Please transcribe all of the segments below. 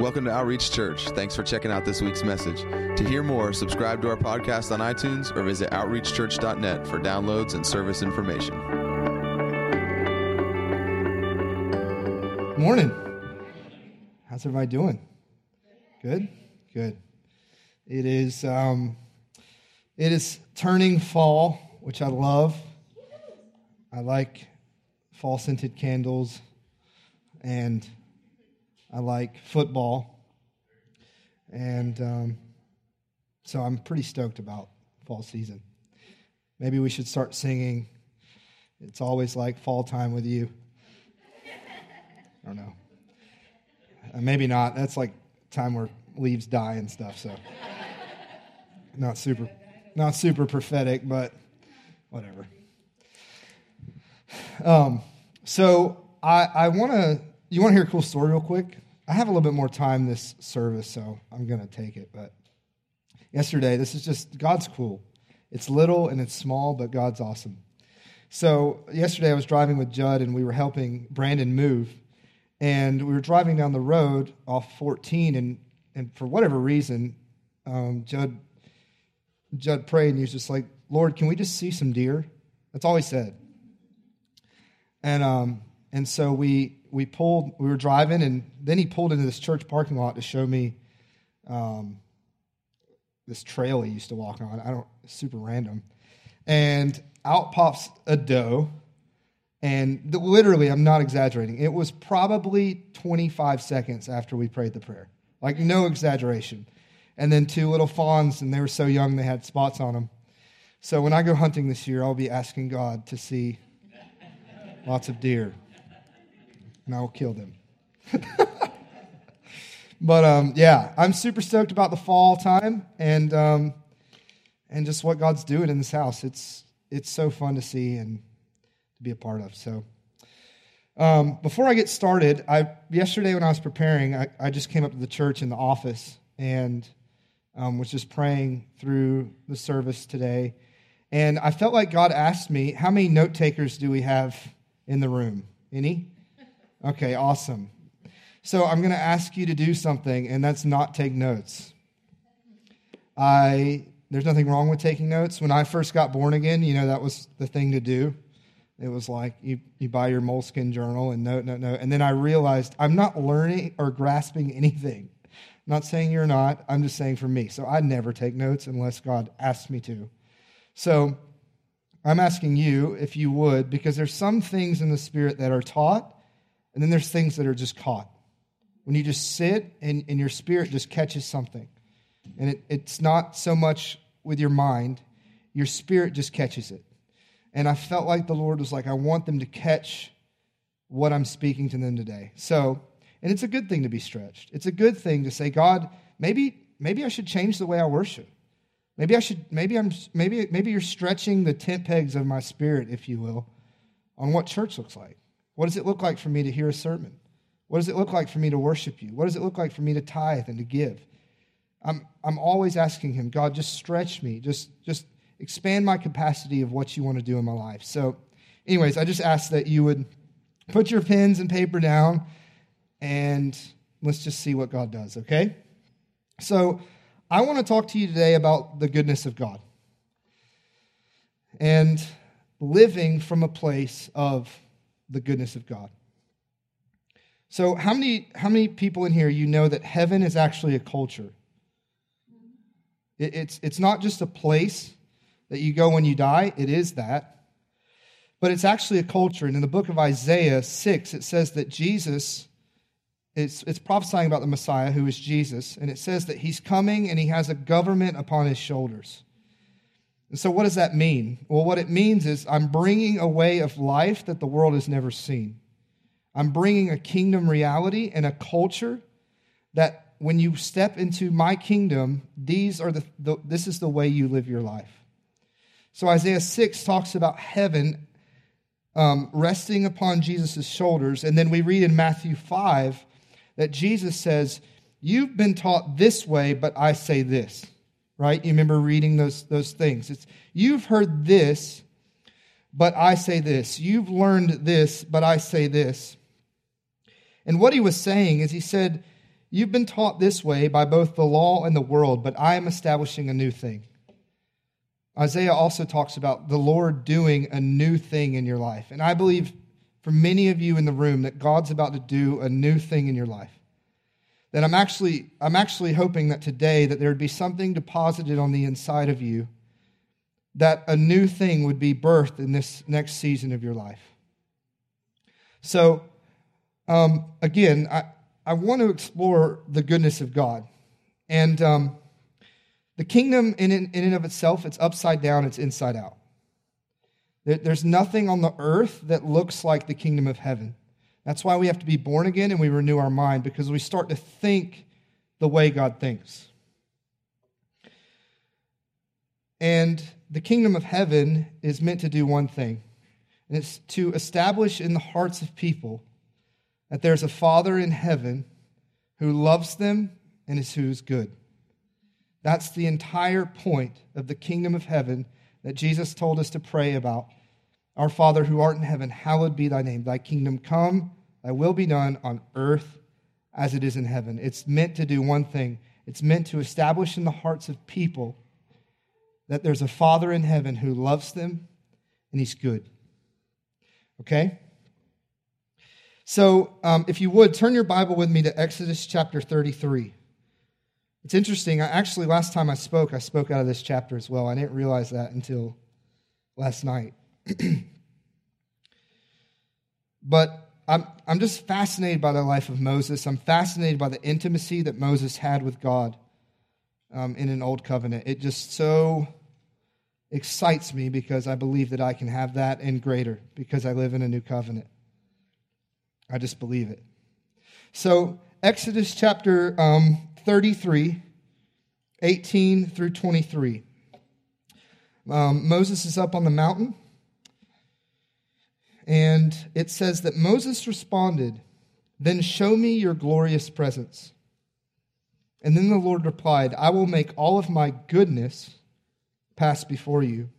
Welcome to Outreach Church. Thanks for checking out this week's message. To hear more, subscribe to our podcast on iTunes or visit outreachchurch.net for downloads and service information. Morning. How's everybody doing? Good? Good. It is um, it is turning fall, which I love. I like fall scented candles and I like football. And um, so I'm pretty stoked about fall season. Maybe we should start singing. It's always like fall time with you. I don't know. Uh, maybe not. That's like time where leaves die and stuff. So not super, not super prophetic, but whatever. Um, so I, I want to you want to hear a cool story real quick? I have a little bit more time this service, so I'm going to take it. But yesterday, this is just God's cool. It's little and it's small, but God's awesome. So yesterday, I was driving with Judd, and we were helping Brandon move. And we were driving down the road off 14, and, and for whatever reason, um, Judd, Judd prayed, and he was just like, Lord, can we just see some deer? That's all he said. And, um, and so we, we pulled, we were driving, and then he pulled into this church parking lot to show me um, this trail he used to walk on. I don't, super random. And out pops a doe, and the, literally, I'm not exaggerating. It was probably 25 seconds after we prayed the prayer, like no exaggeration. And then two little fawns, and they were so young they had spots on them. So when I go hunting this year, I'll be asking God to see lots of deer will kill them. but um, yeah, I'm super stoked about the fall time and um, and just what God's doing in this house. It's it's so fun to see and to be a part of. So um, before I get started, I yesterday when I was preparing, I, I just came up to the church in the office and um, was just praying through the service today. And I felt like God asked me, How many note takers do we have in the room? Any? Okay, awesome. So I'm going to ask you to do something, and that's not take notes. I there's nothing wrong with taking notes. When I first got born again, you know that was the thing to do. It was like you, you buy your moleskin journal and note, note, note. And then I realized I'm not learning or grasping anything. I'm not saying you're not. I'm just saying for me. So I never take notes unless God asks me to. So I'm asking you if you would, because there's some things in the Spirit that are taught and then there's things that are just caught. When you just sit and, and your spirit just catches something. And it, it's not so much with your mind, your spirit just catches it. And I felt like the Lord was like, I want them to catch what I'm speaking to them today. So, and it's a good thing to be stretched. It's a good thing to say, God, maybe, maybe I should change the way I worship. Maybe I should, maybe I'm, maybe, maybe you're stretching the tent pegs of my spirit, if you will, on what church looks like. What does it look like for me to hear a sermon? What does it look like for me to worship you? What does it look like for me to tithe and to give? I'm, I'm always asking him, God, just stretch me. Just, just expand my capacity of what you want to do in my life. So, anyways, I just ask that you would put your pens and paper down and let's just see what God does, okay? So, I want to talk to you today about the goodness of God and living from a place of the goodness of God. So, how many, how many people in here you know that heaven is actually a culture? It, it's, it's not just a place that you go when you die, it is that. But it's actually a culture. And in the book of Isaiah 6, it says that Jesus, it's, it's prophesying about the Messiah, who is Jesus, and it says that he's coming and he has a government upon his shoulders. And so, what does that mean? Well, what it means is I'm bringing a way of life that the world has never seen. I'm bringing a kingdom reality and a culture that when you step into my kingdom, these are the, the this is the way you live your life. So Isaiah 6 talks about heaven um, resting upon Jesus' shoulders. And then we read in Matthew 5 that Jesus says, You've been taught this way, but I say this right? You remember reading those, those things. It's, you've heard this, but I say this. You've learned this, but I say this. And what he was saying is he said, You've been taught this way by both the law and the world, but I am establishing a new thing. Isaiah also talks about the Lord doing a new thing in your life. And I believe for many of you in the room that God's about to do a new thing in your life. That I'm actually, I'm actually hoping that today that there would be something deposited on the inside of you that a new thing would be birthed in this next season of your life. So, um, again, I, I want to explore the goodness of God. And um, the kingdom, in, in, in and of itself, it's upside down, it's inside out. There, there's nothing on the earth that looks like the kingdom of heaven. That's why we have to be born again and we renew our mind because we start to think the way God thinks. And the kingdom of heaven is meant to do one thing, and it's to establish in the hearts of people that there's a Father in heaven who loves them and is who's good. That's the entire point of the kingdom of heaven that Jesus told us to pray about. Our Father who art in heaven, hallowed be thy name. Thy kingdom come, thy will be done on earth as it is in heaven. It's meant to do one thing it's meant to establish in the hearts of people that there's a Father in heaven who loves them and he's good. Okay? So, um, if you would, turn your Bible with me to Exodus chapter 33. It's interesting. I, actually, last time I spoke, I spoke out of this chapter as well. I didn't realize that until last night. but I'm, I'm just fascinated by the life of Moses. I'm fascinated by the intimacy that Moses had with God um, in an old covenant. It just so excites me because I believe that I can have that and greater because I live in a new covenant. I just believe it. So, Exodus chapter um, 33, 18 through 23. Um, Moses is up on the mountain, and it says that Moses responded, Then show me your glorious presence. And then the Lord replied, I will make all of my goodness pass before you.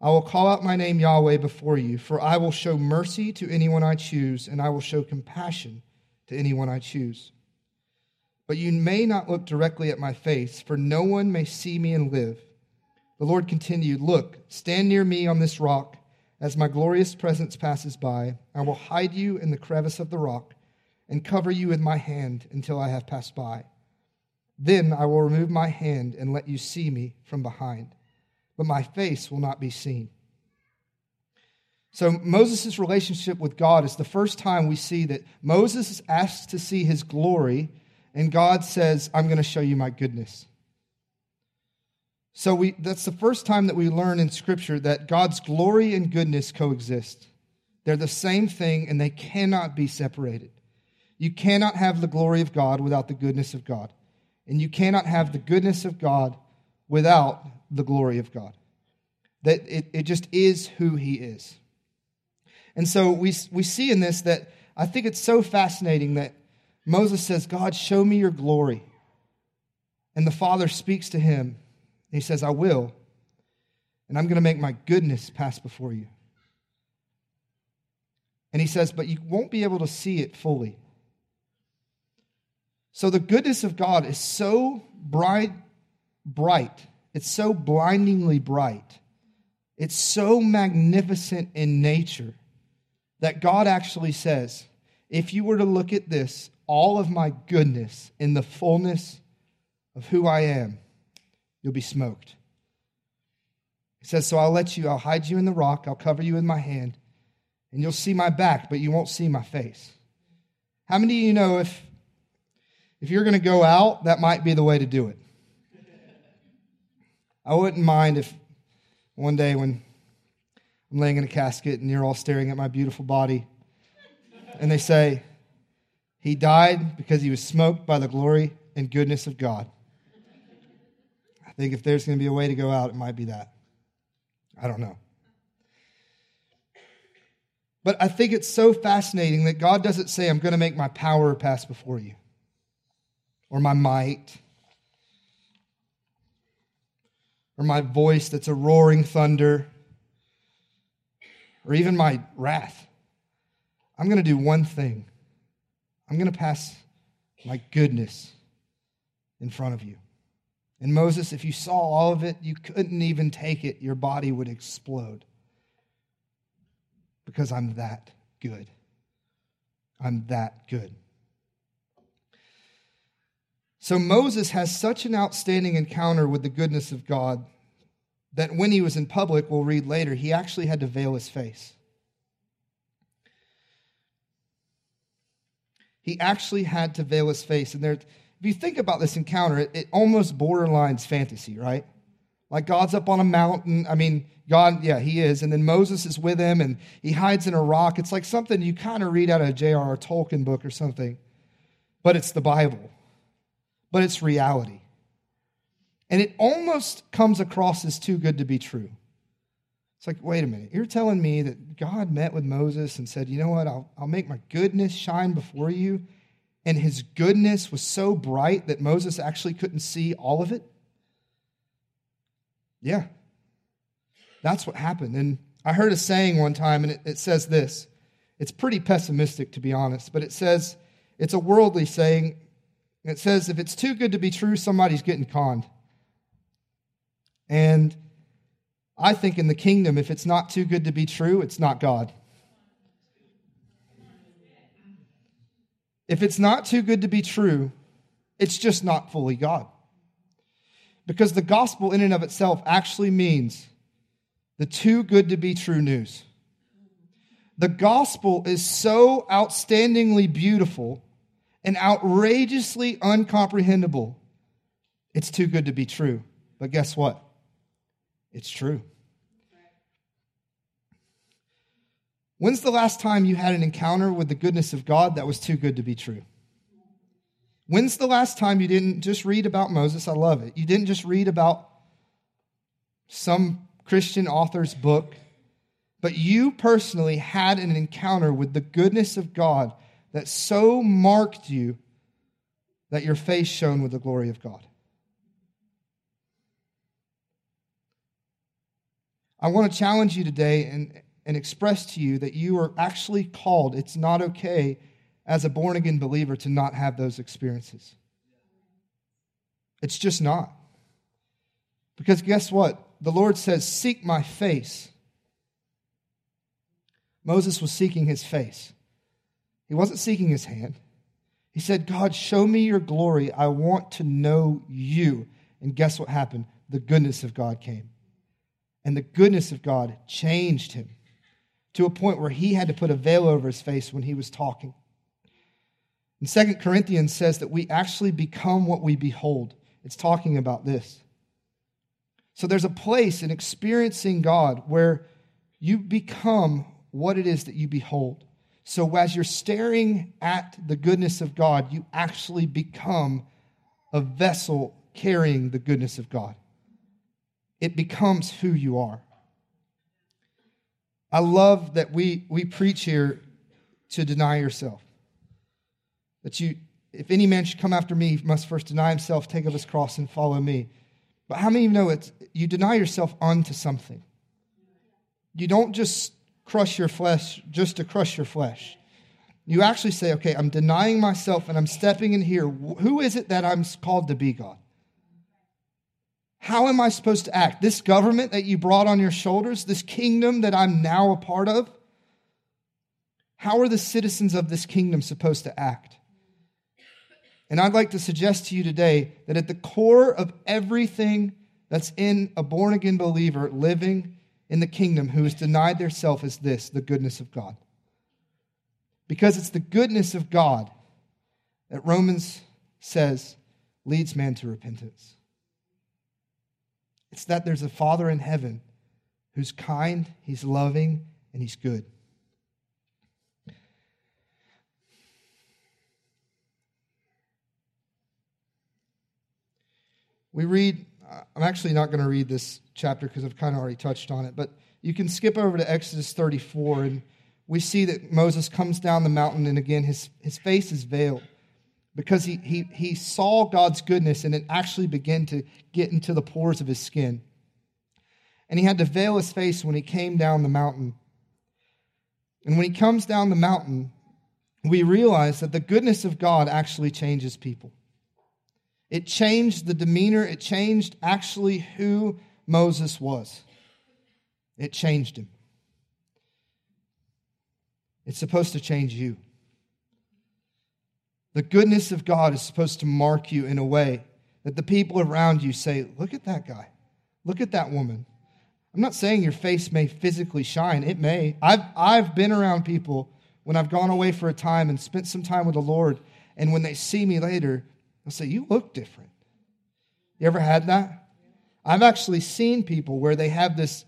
I will call out my name Yahweh before you, for I will show mercy to anyone I choose, and I will show compassion to anyone I choose. But you may not look directly at my face, for no one may see me and live. The Lord continued, Look, stand near me on this rock. As my glorious presence passes by, I will hide you in the crevice of the rock and cover you with my hand until I have passed by. Then I will remove my hand and let you see me from behind but my face will not be seen. So, Moses' relationship with God is the first time we see that Moses asked to see his glory, and God says, I'm going to show you my goodness. So, we, that's the first time that we learn in Scripture that God's glory and goodness coexist. They're the same thing, and they cannot be separated. You cannot have the glory of God without the goodness of God. And you cannot have the goodness of God without the glory of God. That it, it just is who he is. And so we, we see in this that I think it's so fascinating that Moses says, God, show me your glory. And the Father speaks to him. He says, I will. And I'm going to make my goodness pass before you. And he says, but you won't be able to see it fully. So the goodness of God is so bright, bright it's so blindingly bright. It's so magnificent in nature that God actually says, if you were to look at this, all of my goodness in the fullness of who I am, you'll be smoked. He says, So I'll let you, I'll hide you in the rock, I'll cover you with my hand, and you'll see my back, but you won't see my face. How many of you know if, if you're going to go out, that might be the way to do it? I wouldn't mind if one day when I'm laying in a casket and you're all staring at my beautiful body and they say, He died because he was smoked by the glory and goodness of God. I think if there's going to be a way to go out, it might be that. I don't know. But I think it's so fascinating that God doesn't say, I'm going to make my power pass before you or my might or my voice that's a roaring thunder, or even my wrath. I'm going to do one thing I'm going to pass my goodness in front of you. And Moses, if you saw all of it, you couldn't even take it. Your body would explode. Because I'm that good. I'm that good. So Moses has such an outstanding encounter with the goodness of God that when he was in public, we'll read later, he actually had to veil his face. He actually had to veil his face. And there, if you think about this encounter, it, it almost borderlines fantasy, right? Like God's up on a mountain. I mean, God, yeah, he is. And then Moses is with him and he hides in a rock. It's like something you kind of read out of a J.R.R. Tolkien book or something. But it's the Bible, but it's reality. And it almost comes across as too good to be true. It's like, wait a minute, you're telling me that God met with Moses and said, you know what, I'll, I'll make my goodness shine before you. And his goodness was so bright that Moses actually couldn't see all of it? Yeah. That's what happened. And I heard a saying one time, and it, it says this. It's pretty pessimistic, to be honest, but it says, it's a worldly saying. It says, if it's too good to be true, somebody's getting conned. And I think in the kingdom, if it's not too good to be true, it's not God. If it's not too good to be true, it's just not fully God. Because the gospel, in and of itself, actually means the too good to be true news. The gospel is so outstandingly beautiful and outrageously uncomprehendable, it's too good to be true. But guess what? It's true. When's the last time you had an encounter with the goodness of God that was too good to be true? When's the last time you didn't just read about Moses? I love it. You didn't just read about some Christian author's book, but you personally had an encounter with the goodness of God that so marked you that your face shone with the glory of God. I want to challenge you today and, and express to you that you are actually called. It's not okay as a born again believer to not have those experiences. It's just not. Because guess what? The Lord says, Seek my face. Moses was seeking his face, he wasn't seeking his hand. He said, God, show me your glory. I want to know you. And guess what happened? The goodness of God came. And the goodness of God changed him to a point where he had to put a veil over his face when he was talking. And Second Corinthians says that we actually become what we behold. It's talking about this. So there's a place in experiencing God where you become what it is that you behold. So as you're staring at the goodness of God, you actually become a vessel carrying the goodness of God it becomes who you are. I love that we, we preach here to deny yourself. That you, if any man should come after me, must first deny himself, take up his cross, and follow me. But how many of you know it's you deny yourself unto something? You don't just crush your flesh just to crush your flesh. You actually say, okay, I'm denying myself and I'm stepping in here. Who is it that I'm called to be, God? How am I supposed to act? This government that you brought on your shoulders, this kingdom that I'm now a part of, how are the citizens of this kingdom supposed to act? And I'd like to suggest to you today that at the core of everything that's in a born again believer living in the kingdom who has denied their self is this the goodness of God. Because it's the goodness of God that Romans says leads man to repentance. It's that there's a Father in heaven who's kind, he's loving, and he's good. We read, I'm actually not going to read this chapter because I've kind of already touched on it, but you can skip over to Exodus 34, and we see that Moses comes down the mountain, and again, his, his face is veiled because he, he, he saw God's goodness and it actually began to get into the pores of his skin. And he had to veil his face when he came down the mountain. And when he comes down the mountain, we realize that the goodness of God actually changes people. It changed the demeanor, it changed actually who Moses was. It changed him. It's supposed to change you. The goodness of God is supposed to mark you in a way that the people around you say, Look at that guy. Look at that woman. I'm not saying your face may physically shine, it may. I've, I've been around people when I've gone away for a time and spent some time with the Lord, and when they see me later, they'll say, You look different. You ever had that? I've actually seen people where they have this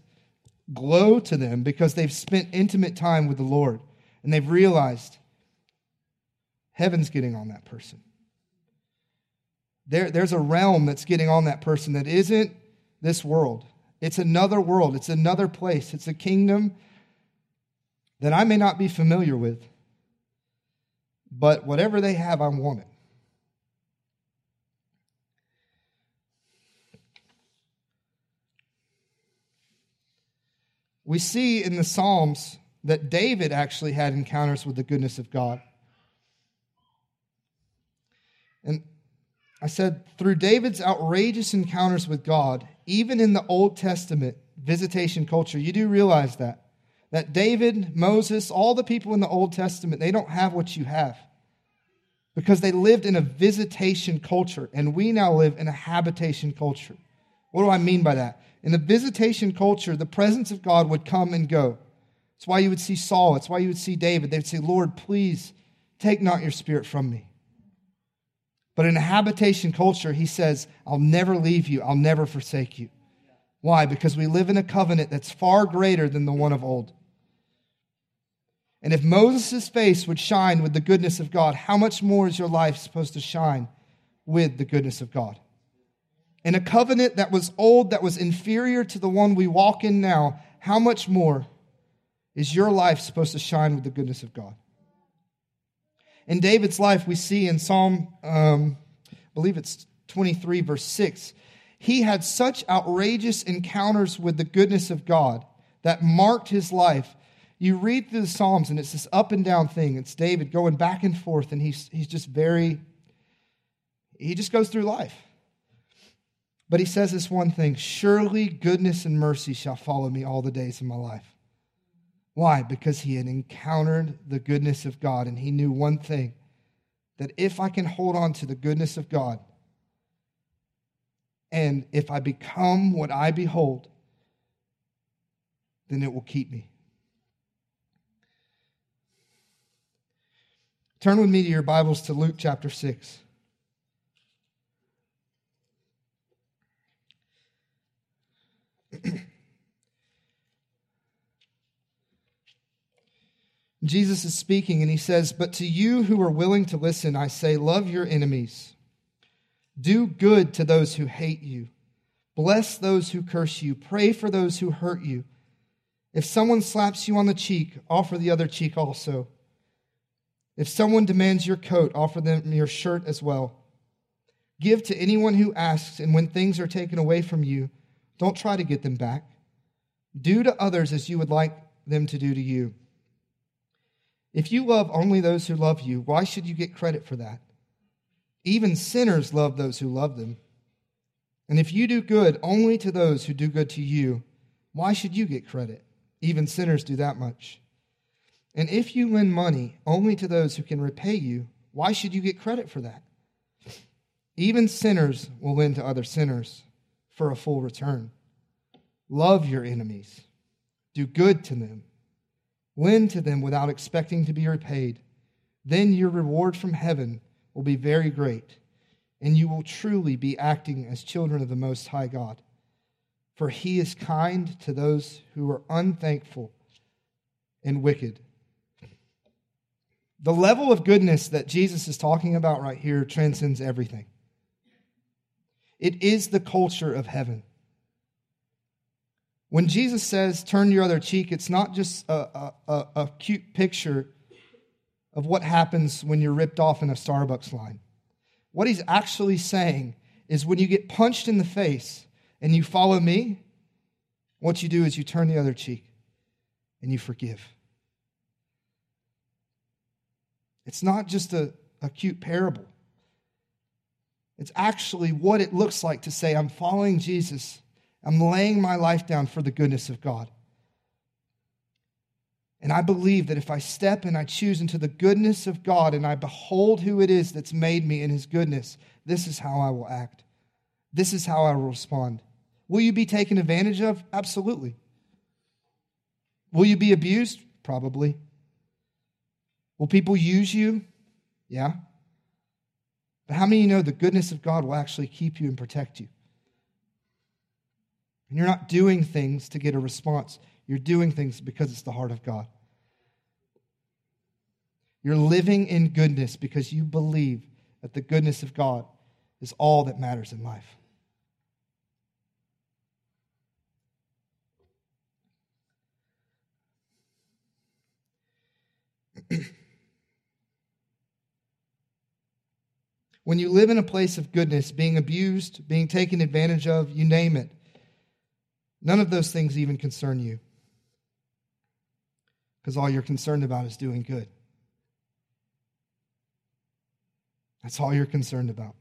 glow to them because they've spent intimate time with the Lord and they've realized heaven's getting on that person. There, there's a realm that's getting on that person that isn't this world. It's another world, it's another place, it's a kingdom that I may not be familiar with. But whatever they have, I want it. We see in the Psalms that David actually had encounters with the goodness of God. And I said, through David's outrageous encounters with God, even in the Old Testament visitation culture, you do realize that. That David, Moses, all the people in the Old Testament, they don't have what you have. Because they lived in a visitation culture, and we now live in a habitation culture. What do I mean by that? In the visitation culture, the presence of God would come and go. It's why you would see Saul. It's why you would see David. They'd say, Lord, please take not your spirit from me. But in a habitation culture, he says, I'll never leave you, I'll never forsake you. Why? Because we live in a covenant that's far greater than the one of old. And if Moses' face would shine with the goodness of God, how much more is your life supposed to shine with the goodness of God? In a covenant that was old, that was inferior to the one we walk in now, how much more is your life supposed to shine with the goodness of God? In David's life, we see in Psalm, um, I believe it's 23, verse 6, he had such outrageous encounters with the goodness of God that marked his life. You read through the Psalms, and it's this up and down thing. It's David going back and forth, and he's, he's just very, he just goes through life. But he says this one thing Surely goodness and mercy shall follow me all the days of my life. Why? Because he had encountered the goodness of God and he knew one thing that if I can hold on to the goodness of God and if I become what I behold, then it will keep me. Turn with me to your Bibles to Luke chapter 6. Jesus is speaking and he says, But to you who are willing to listen, I say, love your enemies. Do good to those who hate you. Bless those who curse you. Pray for those who hurt you. If someone slaps you on the cheek, offer the other cheek also. If someone demands your coat, offer them your shirt as well. Give to anyone who asks, and when things are taken away from you, don't try to get them back. Do to others as you would like them to do to you. If you love only those who love you, why should you get credit for that? Even sinners love those who love them. And if you do good only to those who do good to you, why should you get credit? Even sinners do that much. And if you lend money only to those who can repay you, why should you get credit for that? Even sinners will lend to other sinners for a full return. Love your enemies, do good to them Lend to them without expecting to be repaid. Then your reward from heaven will be very great, and you will truly be acting as children of the Most High God. For he is kind to those who are unthankful and wicked. The level of goodness that Jesus is talking about right here transcends everything. It is the culture of heaven. When Jesus says, turn your other cheek, it's not just a, a, a, cute picture of what happens when you're ripped off in a Starbucks line. What he's actually saying is when you get punched in the face and you follow me, what you do is you turn the other cheek and you forgive. It's not just a, a cute parable. It's actually what it looks like to say, I'm following Jesus. I'm laying my life down for the goodness of God. And I believe that if I step and I choose into the goodness of God and I behold who it is that's made me in his goodness, this is how I will act. This is how I will respond. Will you be taken advantage of? Absolutely. Will you be abused? Probably. Will people use you? Yeah. But how many of you know the goodness of God will actually keep you and protect you? And you're not doing things to get a response. You're doing things because it's the heart of God. You're living in goodness because you believe that the goodness of God is all that matters in life. when you live in a place of goodness, being abused, being taken advantage of, you name it, none of those things even concern you. Because all you're concerned about is doing good. That's all you're concerned about.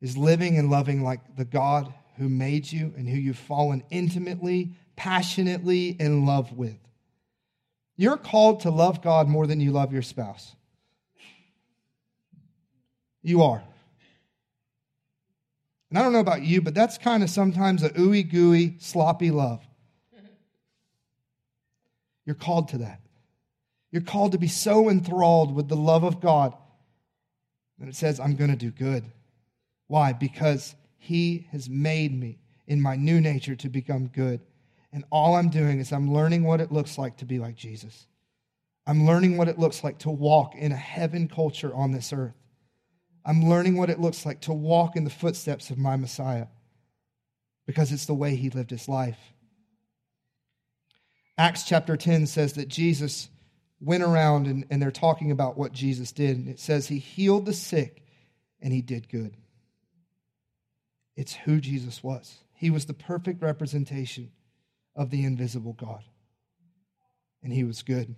Is living and loving like the God who made you and who you've fallen intimately, passionately in love with. You're called to love God more than you love your spouse. You are. And I don't know about you, but that's kind of sometimes a ooey gooey, sloppy love. You're called to that. You're called to be so enthralled with the love of God that it says, I'm going to do good. Why? Because He has made me in my new nature to become good. And all I'm doing is I'm learning what it looks like to be like Jesus. I'm learning what it looks like to walk in a heaven culture on this earth. I'm learning what it looks like to walk in the footsteps of my Messiah because it's the way he lived his life. Acts chapter 10 says that Jesus went around and, and they're talking about what Jesus did. And it says he healed the sick and he did good. It's who Jesus was. He was the perfect representation of the invisible God. And he was good.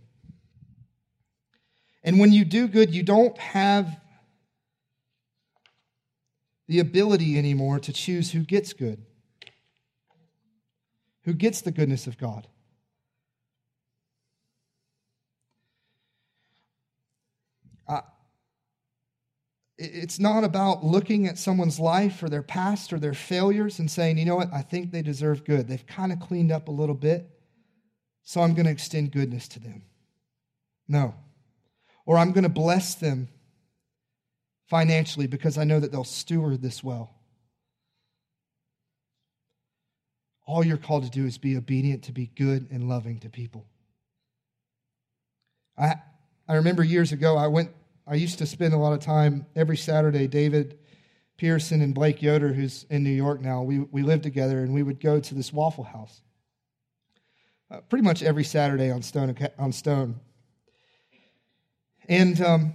And when you do good, you don't have the ability anymore to choose who gets good, who gets the goodness of God. it's not about looking at someone's life or their past or their failures and saying, you know what, I think they deserve good. They've kind of cleaned up a little bit, so I'm going to extend goodness to them. No. Or I'm going to bless them financially because I know that they'll steward this well. All you're called to do is be obedient, to be good and loving to people. I, I remember years ago, I went I used to spend a lot of time every Saturday. David Pearson and Blake Yoder, who's in New York now, we, we lived together and we would go to this Waffle House uh, pretty much every Saturday on Stone. On Stone. And um,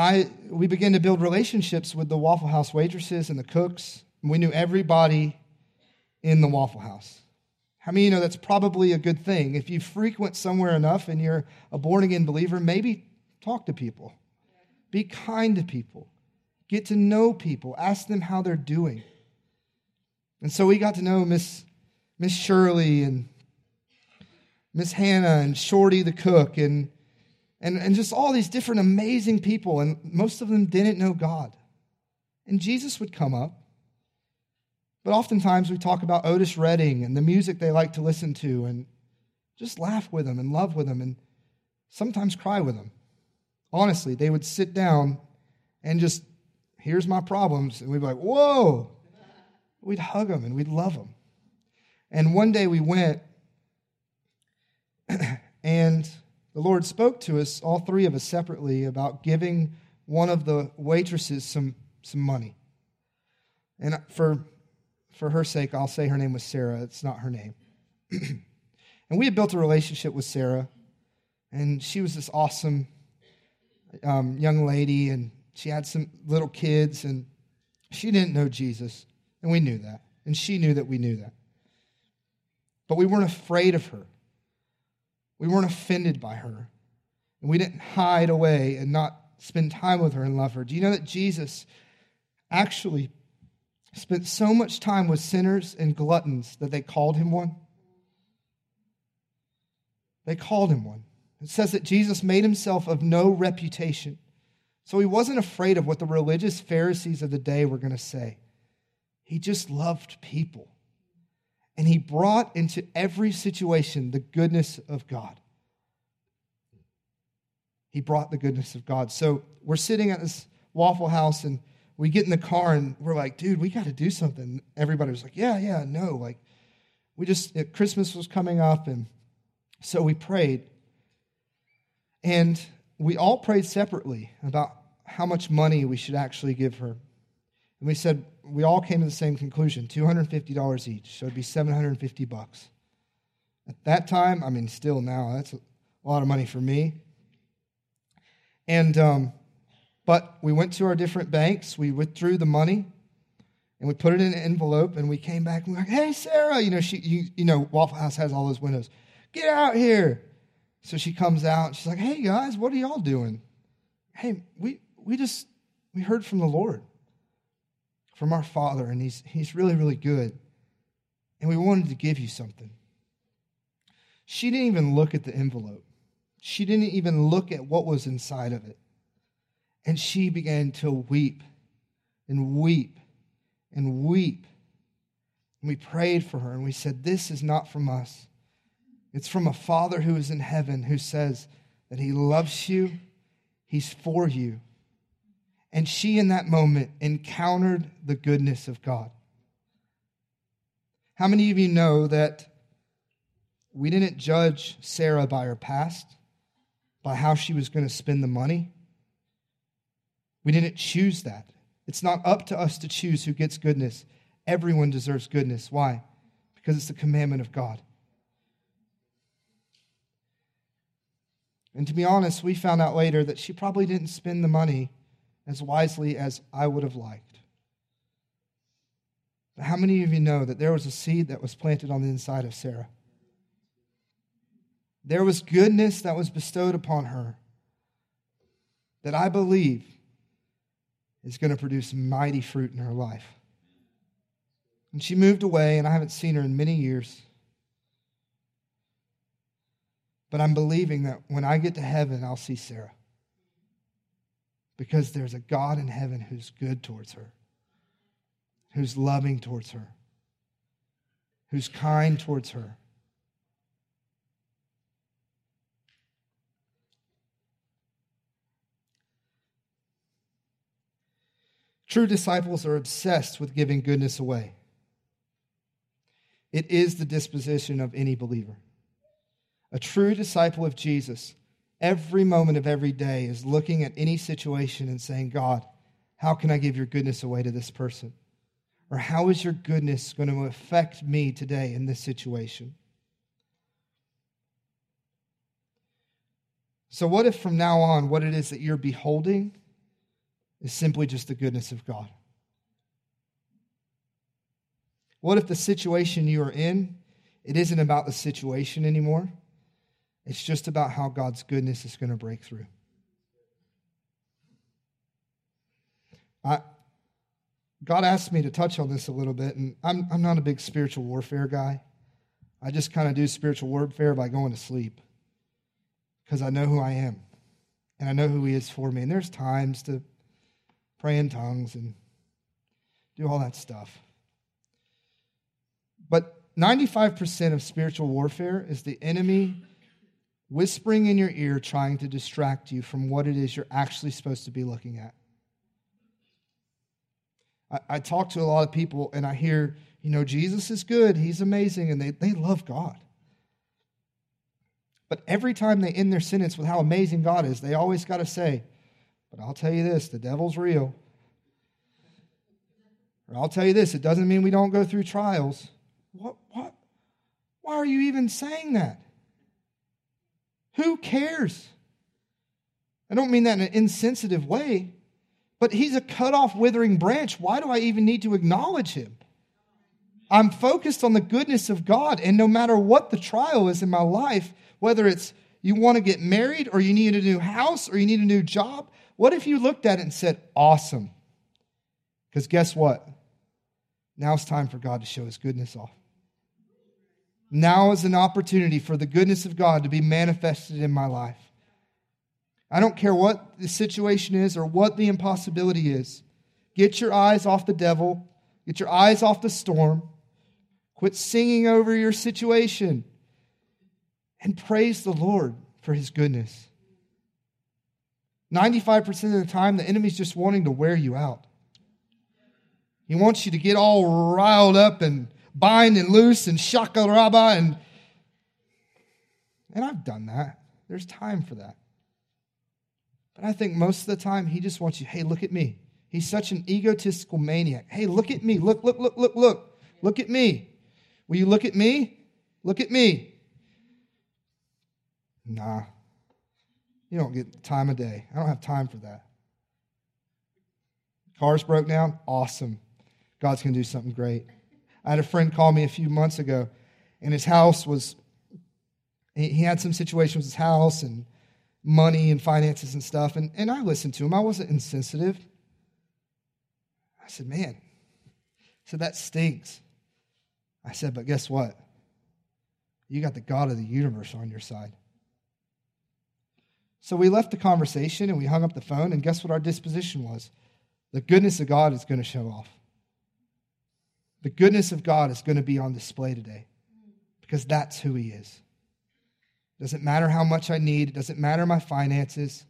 I, we began to build relationships with the Waffle House waitresses and the cooks. We knew everybody in the Waffle House. How many of you know that's probably a good thing? If you frequent somewhere enough and you're a born again believer, maybe talk to people. Be kind to people. Get to know people. Ask them how they're doing. And so we got to know Miss Miss Shirley and Miss Hannah and Shorty the cook and, and, and just all these different amazing people. And most of them didn't know God. And Jesus would come up. But oftentimes we talk about Otis Redding and the music they like to listen to and just laugh with them and love with them and sometimes cry with them honestly, they would sit down and just, here's my problems. And we'd be like, whoa. We'd hug them and we'd love them. And one day we went, and the Lord spoke to us, all three of us separately, about giving one of the waitresses some, some money. And for, for her sake, I'll say her name was Sarah. It's not her name. and we had built a relationship with Sarah, and she was this awesome um, young lady, and she had some little kids, and she didn't know Jesus, and we knew that, and she knew that we knew that. But we weren't afraid of her. We weren't offended by her And we didn't hide away and not spend time with her and love her. Do you know that Jesus actually spent so much time with sinners and gluttons that they called him one? They called him one. It says that Jesus made himself of no reputation. So he wasn't afraid of what the religious Pharisees of the day were going to say. He just loved people. And he brought into every situation the goodness of God. He brought the goodness of God. So we're sitting at this Waffle House and we get in the car and we're like, dude, we got to do something. Everybody was like, yeah, yeah, no. Like, we just, Christmas was coming up and so we prayed. And we all prayed separately about how much money we should actually give her. And we said, we all came to the same conclusion $250 each. So it'd be 750 bucks. At that time, I mean, still now, that's a lot of money for me. And, um, but we went to our different banks, we withdrew the money, and we put it in an envelope, and we came back and we are like, hey, Sarah, you know, she, you, you know, Waffle House has all those windows. Get out here. So she comes out and she's like, Hey guys, what are y'all doing? Hey, we we just we heard from the Lord, from our Father, and He's He's really, really good. And we wanted to give you something. She didn't even look at the envelope. She didn't even look at what was inside of it. And she began to weep and weep and weep. And we prayed for her and we said, This is not from us. It's from a Father who is in heaven who says that He loves you, He's for you. And she, in that moment, encountered the goodness of God. How many of you know that we didn't judge Sarah by her past, by how she was going to spend the money? We didn't choose that. It's not up to us to choose who gets goodness. Everyone deserves goodness. Why? Because it's the commandment of God. And to be honest, we found out later that she probably didn't spend the money as wisely as I would have liked. But how many of you know that there was a seed that was planted on the inside of Sarah? There was goodness that was bestowed upon her that I believe is going to produce mighty fruit in her life. And she moved away, and I haven't seen her in many years. But I'm believing that when I get to heaven, I'll see Sarah. Because there's a God in heaven who's good towards her, who's loving towards her, who's kind towards her. True disciples are obsessed with giving goodness away. It is the disposition of any believer. A true disciple of Jesus, every moment of every day, is looking at any situation and saying, God, how can I give your goodness away to this person? Or how is your goodness going to affect me today in this situation? So, what if from now on, what it is that you're beholding is simply just the goodness of God? What if the situation you are in, it isn't about the situation anymore? It's just about how God's goodness is going to break through. I, God asked me to touch on this a little bit, and I'm, I'm not a big spiritual warfare guy. I just kind of do spiritual warfare by going to sleep because I know who I am and I know who He is for me. And there's times to pray in tongues and do all that stuff. But 95% of spiritual warfare is the enemy whispering in your ear, trying to distract you from what it is you're actually supposed to be looking at. I, I talk to a lot of people and I hear, you know, Jesus is good, he's amazing, and they, they love God. But every time they end their sentence with how amazing God is, they always got to say, but I'll tell you this the devil's real. Or I'll tell you this, it doesn't mean we don't go through trials. What, what? Why are you even saying that? Who cares? I don't mean that in an insensitive way, but he's a cut off, withering branch. Why do I even need to acknowledge him? I'm focused on the goodness of God, and no matter what the trial is in my life, whether it's you want to get married, or you need a new house, or you need a new job? What if you looked at it and said, Awesome? Because guess what? Now it's time for God to show his goodness off. Now is an opportunity for the goodness of God to be manifested in my life. I don't care what the situation is or what the impossibility is. Get your eyes off the devil, get your eyes off the storm. Quit singing over your situation and praise the Lord for his goodness. 95% of the time, the enemy's just wanting to wear you out. He wants you to get all riled up and bind and loose and shakaraba and and I've done that. There's time for that. But I think most of the time he just wants you, hey, look at me. He's such an egotistical maniac. Hey, look at me. Look, look, look, look, look. Look at me. Will you look at me? Look at me. Nah. You don't get time of day. I don't have time for that. Cars broke down? Awesome. God's going to do something great. I had a friend call me a few months ago, and his house was, he had some situation with his house and money and finances and stuff. And, and I listened to him. I wasn't insensitive. I said, man, I said, that stinks. I said, but guess what? You got the God of the universe on your side. So we left the conversation and we hung up the phone, and guess what our disposition was? The goodness of God is going to show off. The goodness of God is going to be on display today because that's who He is. It doesn't matter how much I need, it doesn't matter my finances.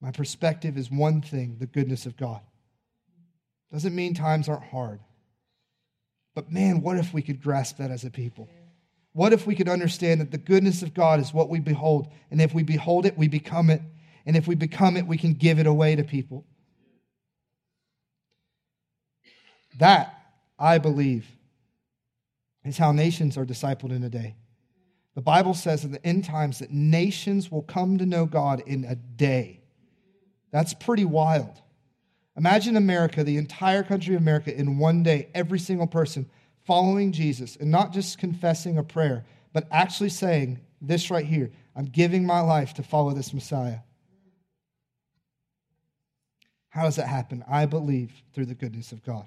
My perspective is one thing the goodness of God. Doesn't mean times aren't hard. But man, what if we could grasp that as a people? What if we could understand that the goodness of God is what we behold? And if we behold it, we become it. And if we become it, we can give it away to people. That I believe, is how nations are discipled in a day. The Bible says in the end times that nations will come to know God in a day. That's pretty wild. Imagine America, the entire country of America, in one day, every single person following Jesus and not just confessing a prayer, but actually saying this right here I'm giving my life to follow this Messiah. How does that happen? I believe through the goodness of God.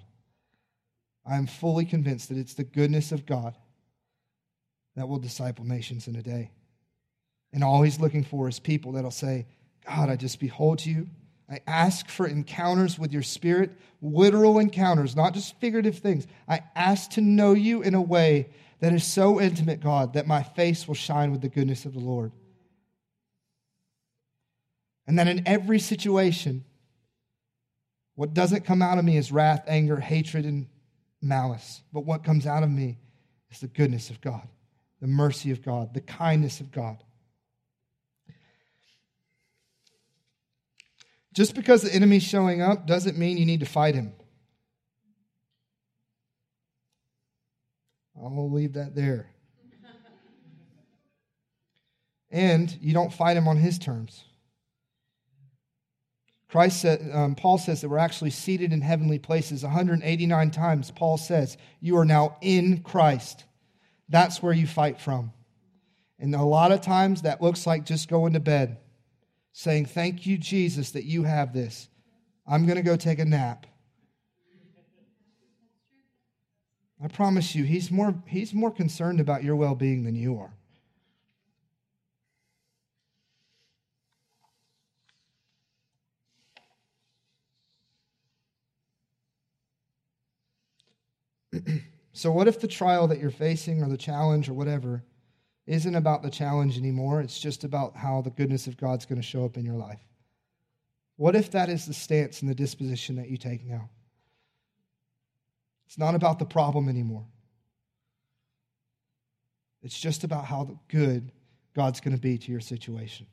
I am fully convinced that it's the goodness of God that will disciple nations in a day. And all he's looking for is people that'll say, God, I just behold you. I ask for encounters with your spirit, literal encounters, not just figurative things. I ask to know you in a way that is so intimate, God, that my face will shine with the goodness of the Lord. And that in every situation, what doesn't come out of me is wrath, anger, hatred, and malice, but what comes out of me is the goodness of God, the mercy of God, the kindness of God. Just because the enemy's showing up doesn't mean you need to fight him. I'll leave that there. and you don't fight him on his terms. Christ said, um, Paul says that we're actually seated in heavenly places 189 times. Paul says, You are now in Christ. That's where you fight from. And a lot of times that looks like just going to bed, saying, Thank you, Jesus, that you have this. I'm going to go take a nap. I promise you, he's more, he's more concerned about your well being than you are. So, what if the trial that you're facing or the challenge or whatever isn't about the challenge anymore? It's just about how the goodness of God's going to show up in your life. What if that is the stance and the disposition that you take now? It's not about the problem anymore. It's just about how good God's going to be to your situation.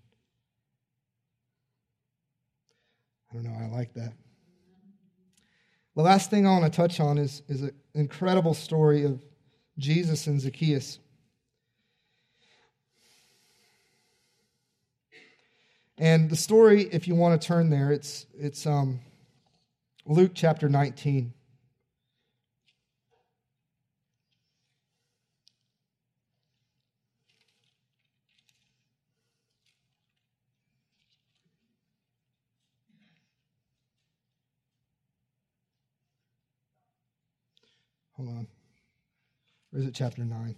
I don't know, I like that. The last thing I want to touch on is, is an incredible story of Jesus and Zacchaeus. And the story, if you want to turn there, it's, it's um, Luke chapter 19. Hold on. Or is it chapter 9?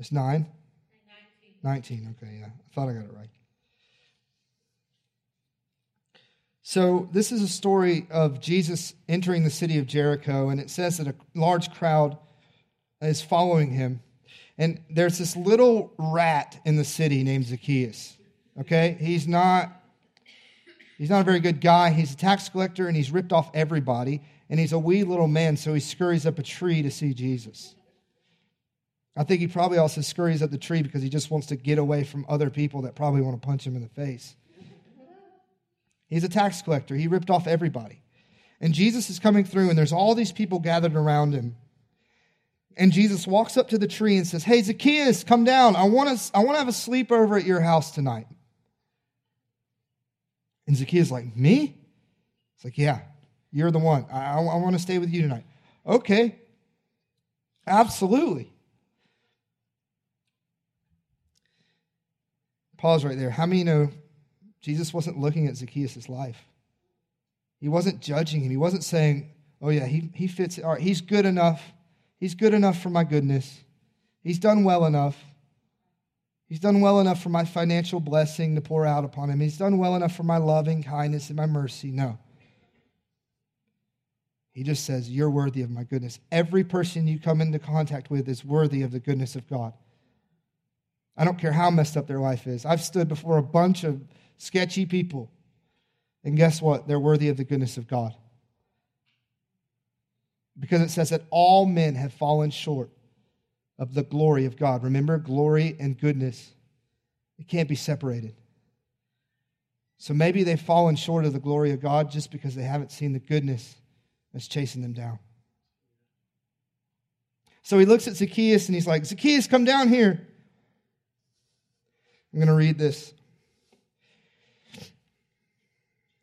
It's 9? 19. Okay, yeah. I thought I got it right. So, this is a story of Jesus entering the city of Jericho, and it says that a large crowd is following him. And there's this little rat in the city named Zacchaeus. Okay? He's not he's not a very good guy. He's a tax collector and he's ripped off everybody, and he's a wee little man, so he scurries up a tree to see Jesus. I think he probably also scurries up the tree because he just wants to get away from other people that probably want to punch him in the face. He's a tax collector. He ripped off everybody. And Jesus is coming through, and there's all these people gathered around him. And Jesus walks up to the tree and says, Hey, Zacchaeus, come down. I want to, I want to have a sleepover at your house tonight. And Zacchaeus like, Me? It's like, Yeah, you're the one. I, I, I want to stay with you tonight. Okay. Absolutely. Pause right there. How many know Jesus wasn't looking at Zacchaeus' life. He wasn't judging him. He wasn't saying, oh, yeah, he, he fits. All right, he's good enough. He's good enough for my goodness. He's done well enough. He's done well enough for my financial blessing to pour out upon him. He's done well enough for my loving kindness and my mercy. No. He just says, You're worthy of my goodness. Every person you come into contact with is worthy of the goodness of God. I don't care how messed up their life is. I've stood before a bunch of sketchy people. And guess what? They're worthy of the goodness of God. Because it says that all men have fallen short of the glory of God. Remember, glory and goodness, it can't be separated. So maybe they've fallen short of the glory of God just because they haven't seen the goodness that's chasing them down. So he looks at Zacchaeus and he's like, Zacchaeus, come down here. I'm going to read this.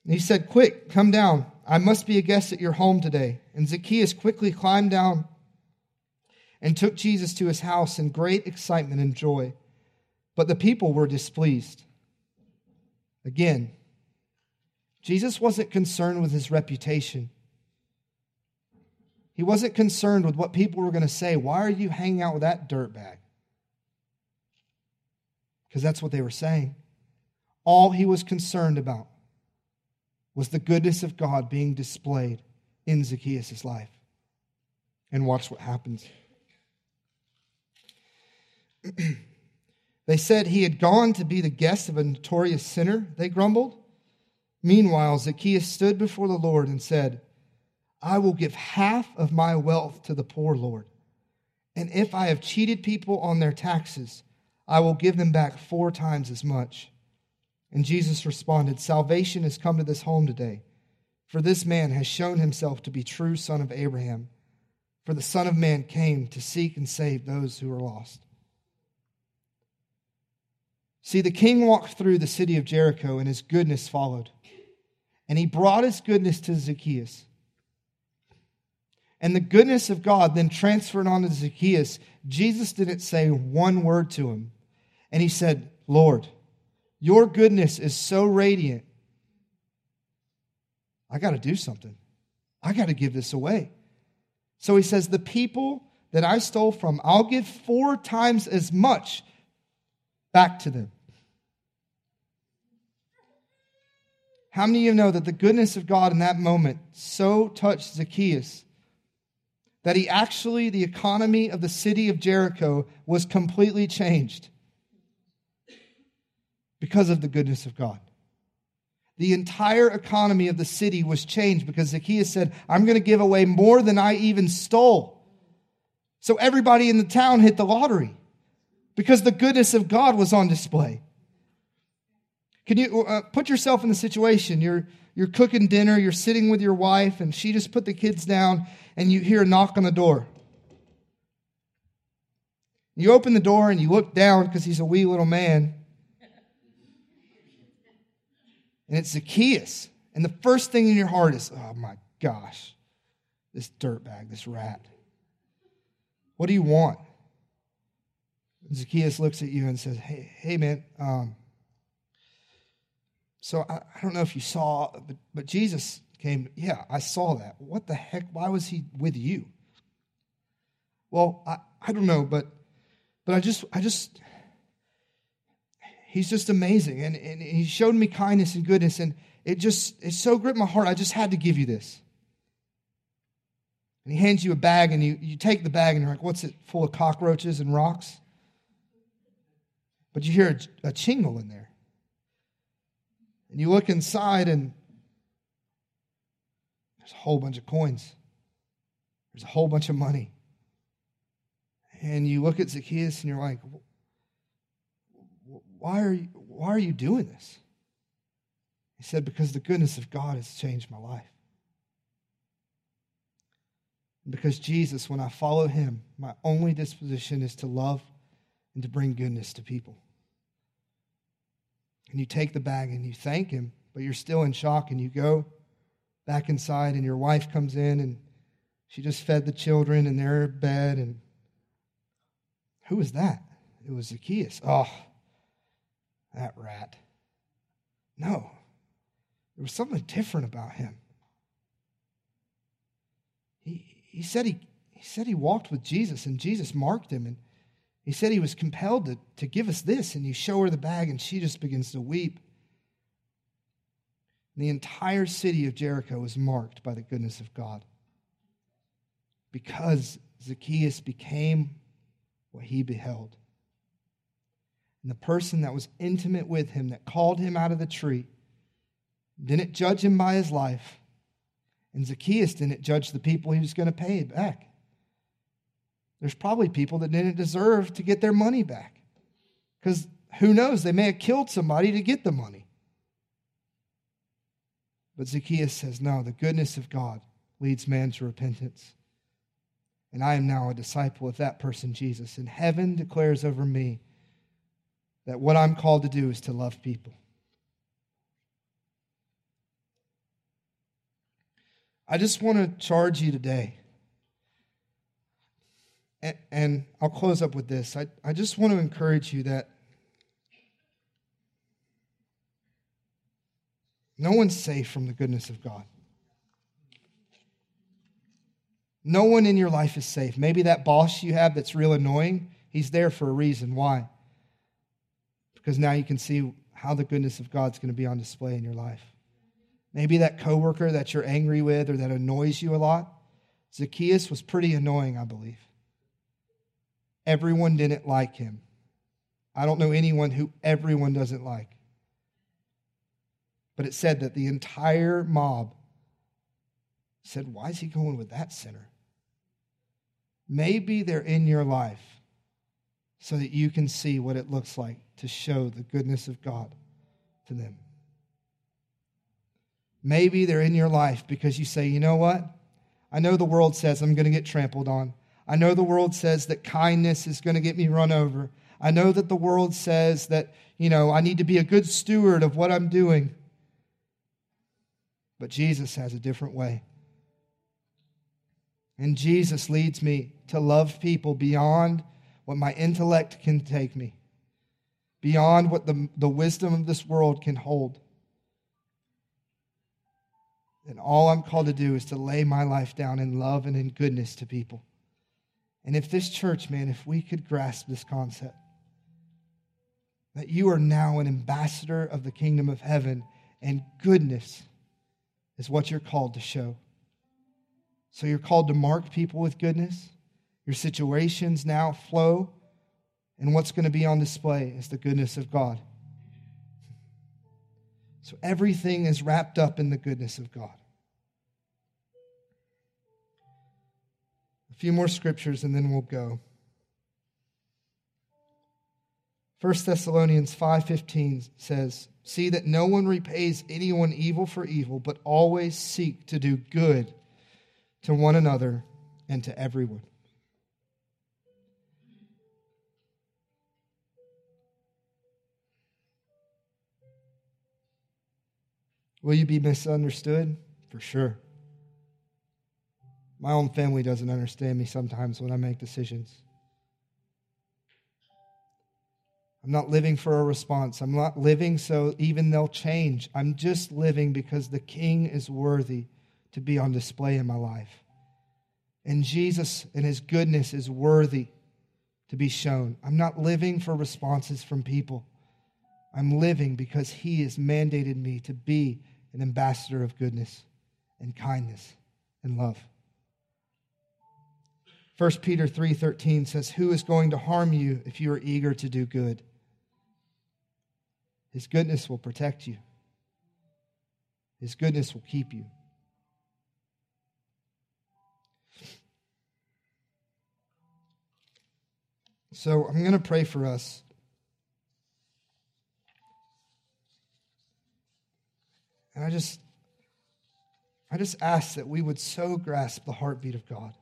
And he said, Quick, come down. I must be a guest at your home today. And Zacchaeus quickly climbed down and took Jesus to his house in great excitement and joy. But the people were displeased. Again, Jesus wasn't concerned with his reputation. He wasn't concerned with what people were going to say. Why are you hanging out with that dirtbag? Because that's what they were saying. All he was concerned about was the goodness of God being displayed in Zacchaeus' life. And watch what happens. they said he had gone to be the guest of a notorious sinner, they grumbled. Meanwhile, Zacchaeus stood before the Lord and said, I will give half of my wealth to the poor, Lord. And if I have cheated people on their taxes, I will give them back four times as much. And Jesus responded, Salvation has come to this home today, for this man has shown himself to be true son of Abraham. For the Son of Man came to seek and save those who are lost. See, the king walked through the city of Jericho, and his goodness followed. And he brought his goodness to Zacchaeus. And the goodness of God then transferred onto Zacchaeus. Jesus didn't say one word to him. And he said, Lord, your goodness is so radiant. I got to do something. I got to give this away. So he says, The people that I stole from, I'll give four times as much back to them. How many of you know that the goodness of God in that moment so touched Zacchaeus that he actually, the economy of the city of Jericho was completely changed? because of the goodness of God. The entire economy of the city was changed because Zacchaeus said, I'm going to give away more than I even stole. So everybody in the town hit the lottery because the goodness of God was on display. Can you uh, put yourself in the situation? You're, you're cooking dinner, you're sitting with your wife, and she just put the kids down, and you hear a knock on the door. You open the door and you look down because he's a wee little man, and it's Zacchaeus. And the first thing in your heart is, oh my gosh, this dirtbag, this rat. What do you want? Zacchaeus looks at you and says, hey, hey man, um, so I, I, don't know if you saw, but, but Jesus came, Yeah, I saw that. What the heck? Why was he with you? Well, I, I don't know, but but I just I just he's just amazing. And, and he showed me kindness and goodness, and it just it so gripped my heart. I just had to give you this. And he hands you a bag, and you, you take the bag, and you're like, What's it? Full of cockroaches and rocks? But you hear a, a chingle in there. And you look inside, and there's a whole bunch of coins, there's a whole bunch of money. And you look at Zacchaeus, and you're like, Why are you, why are you doing this? He said, Because the goodness of God has changed my life. Because Jesus, when I follow him, my only disposition is to love and to bring goodness to people. And you take the bag and you thank him, but you're still in shock, and you go back inside, and your wife comes in and she just fed the children in their bed. And who was that? It was Zacchaeus. Oh, that rat. No, there was something different about him. He, he said he, he said he walked with Jesus and Jesus marked him and he said he was compelled to, to give us this and you show her the bag and she just begins to weep. And The entire city of Jericho was marked by the goodness of God because Zacchaeus became what he beheld. And the person that was intimate with him, that called him out of the tree, didn't judge him by his life, and Zacchaeus didn't judge the people he was going to pay back. There's probably people that didn't deserve to get their money back. Because who knows, they may have killed somebody to get the money. But Zacchaeus says, No, the goodness of God leads man to repentance. And I am now a disciple of that person, Jesus. And heaven declares over me that what I'm called to do is to love people. I just want to charge you today. And, and I'll close up with this. I, I just want to encourage you that no one's safe from the goodness of God. No one in your life is safe. Maybe that boss you have that's real annoying, he's there for a reason. Why? Because now you can see how the goodness of God's going to be on display in your life. Maybe that coworker that you're angry with or that annoys you a lot. Zacchaeus was pretty annoying, I believe. Everyone didn't like him. I don't know anyone who everyone doesn't like. But it said that the entire mob said, Why is he going with that sinner? Maybe they're in your life so that you can see what it looks like to show the goodness of God to them. Maybe they're in your life because you say, you know what? I know the world says I'm going to get trampled on. I know the world says that kindness is going to get me run over. I know that the world says that, you know, I need to be a good steward of what I'm doing. But Jesus has a different way. And Jesus leads me to love people beyond what my intellect can take me, beyond what the, the wisdom of this world can hold. And all I'm called to do is to lay my life down in love and in goodness to people. And if this church, man, if we could grasp this concept, that you are now an ambassador of the kingdom of heaven, and goodness is what you're called to show. So you're called to mark people with goodness. Your situations now flow, and what's going to be on display is the goodness of God. So everything is wrapped up in the goodness of God. A few more scriptures and then we'll go. 1 Thessalonians 5:15 says, "See that no one repays anyone evil for evil, but always seek to do good to one another and to everyone." Will you be misunderstood? For sure. My own family doesn't understand me sometimes when I make decisions. I'm not living for a response. I'm not living so even they'll change. I'm just living because the King is worthy to be on display in my life. And Jesus and his goodness is worthy to be shown. I'm not living for responses from people. I'm living because he has mandated me to be an ambassador of goodness and kindness and love. 1 Peter 3:13 says, "Who is going to harm you if you are eager to do good?" His goodness will protect you. His goodness will keep you. So I'm going to pray for us. And I just I just ask that we would so grasp the heartbeat of God.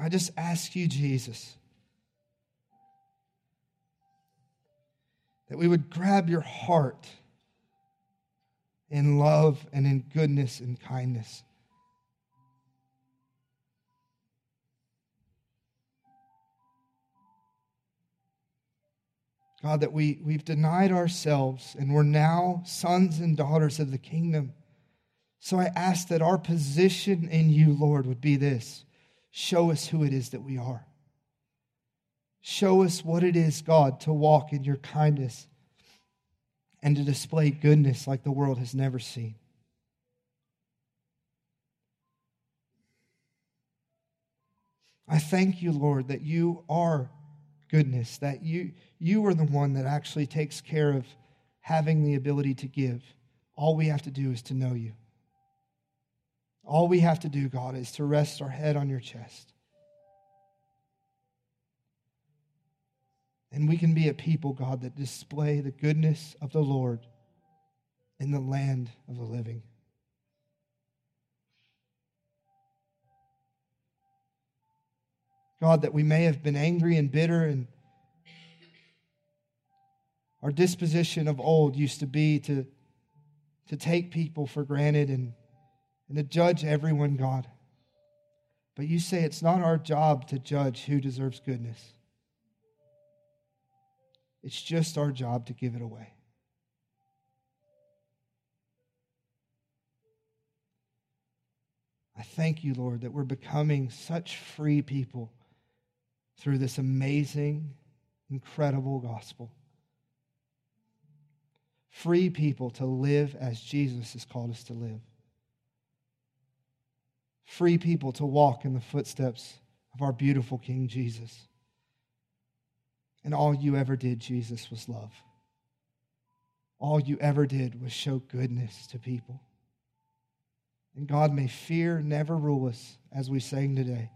I just ask you, Jesus, that we would grab your heart in love and in goodness and kindness. God, that we, we've denied ourselves and we're now sons and daughters of the kingdom. So I ask that our position in you, Lord, would be this show us who it is that we are. Show us what it is, God, to walk in your kindness and to display goodness like the world has never seen. I thank you, Lord, that you are goodness, that you, you are the one that actually takes care of having the ability to give. All we have to do is to know you. All we have to do, God, is to rest our head on your chest. And we can be a people, God, that display the goodness of the Lord in the land of the living. God, that we may have been angry and bitter, and our disposition of old used to be to, to take people for granted and, and to judge everyone, God. But you say it's not our job to judge who deserves goodness. It's just our job to give it away. I thank you, Lord, that we're becoming such free people through this amazing, incredible gospel. Free people to live as Jesus has called us to live. Free people to walk in the footsteps of our beautiful King Jesus. And all you ever did, Jesus, was love. All you ever did was show goodness to people. And God, may fear never rule us, as we sang today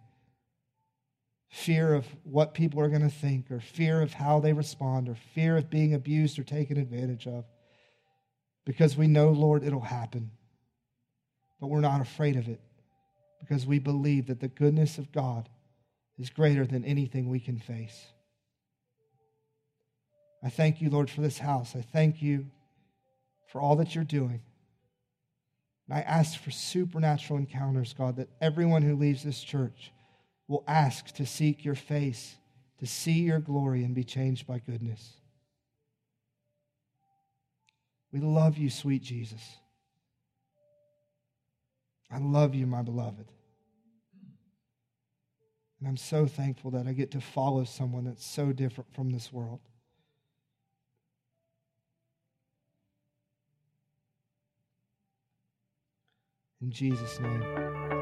fear of what people are going to think, or fear of how they respond, or fear of being abused or taken advantage of. Because we know, Lord, it'll happen. But we're not afraid of it because we believe that the goodness of God is greater than anything we can face. I thank you, Lord, for this house. I thank you for all that you're doing. And I ask for supernatural encounters, God, that everyone who leaves this church will ask to seek your face, to see your glory, and be changed by goodness. We love you, sweet Jesus. I love you, my beloved. And I'm so thankful that I get to follow someone that's so different from this world. In Jesus' name.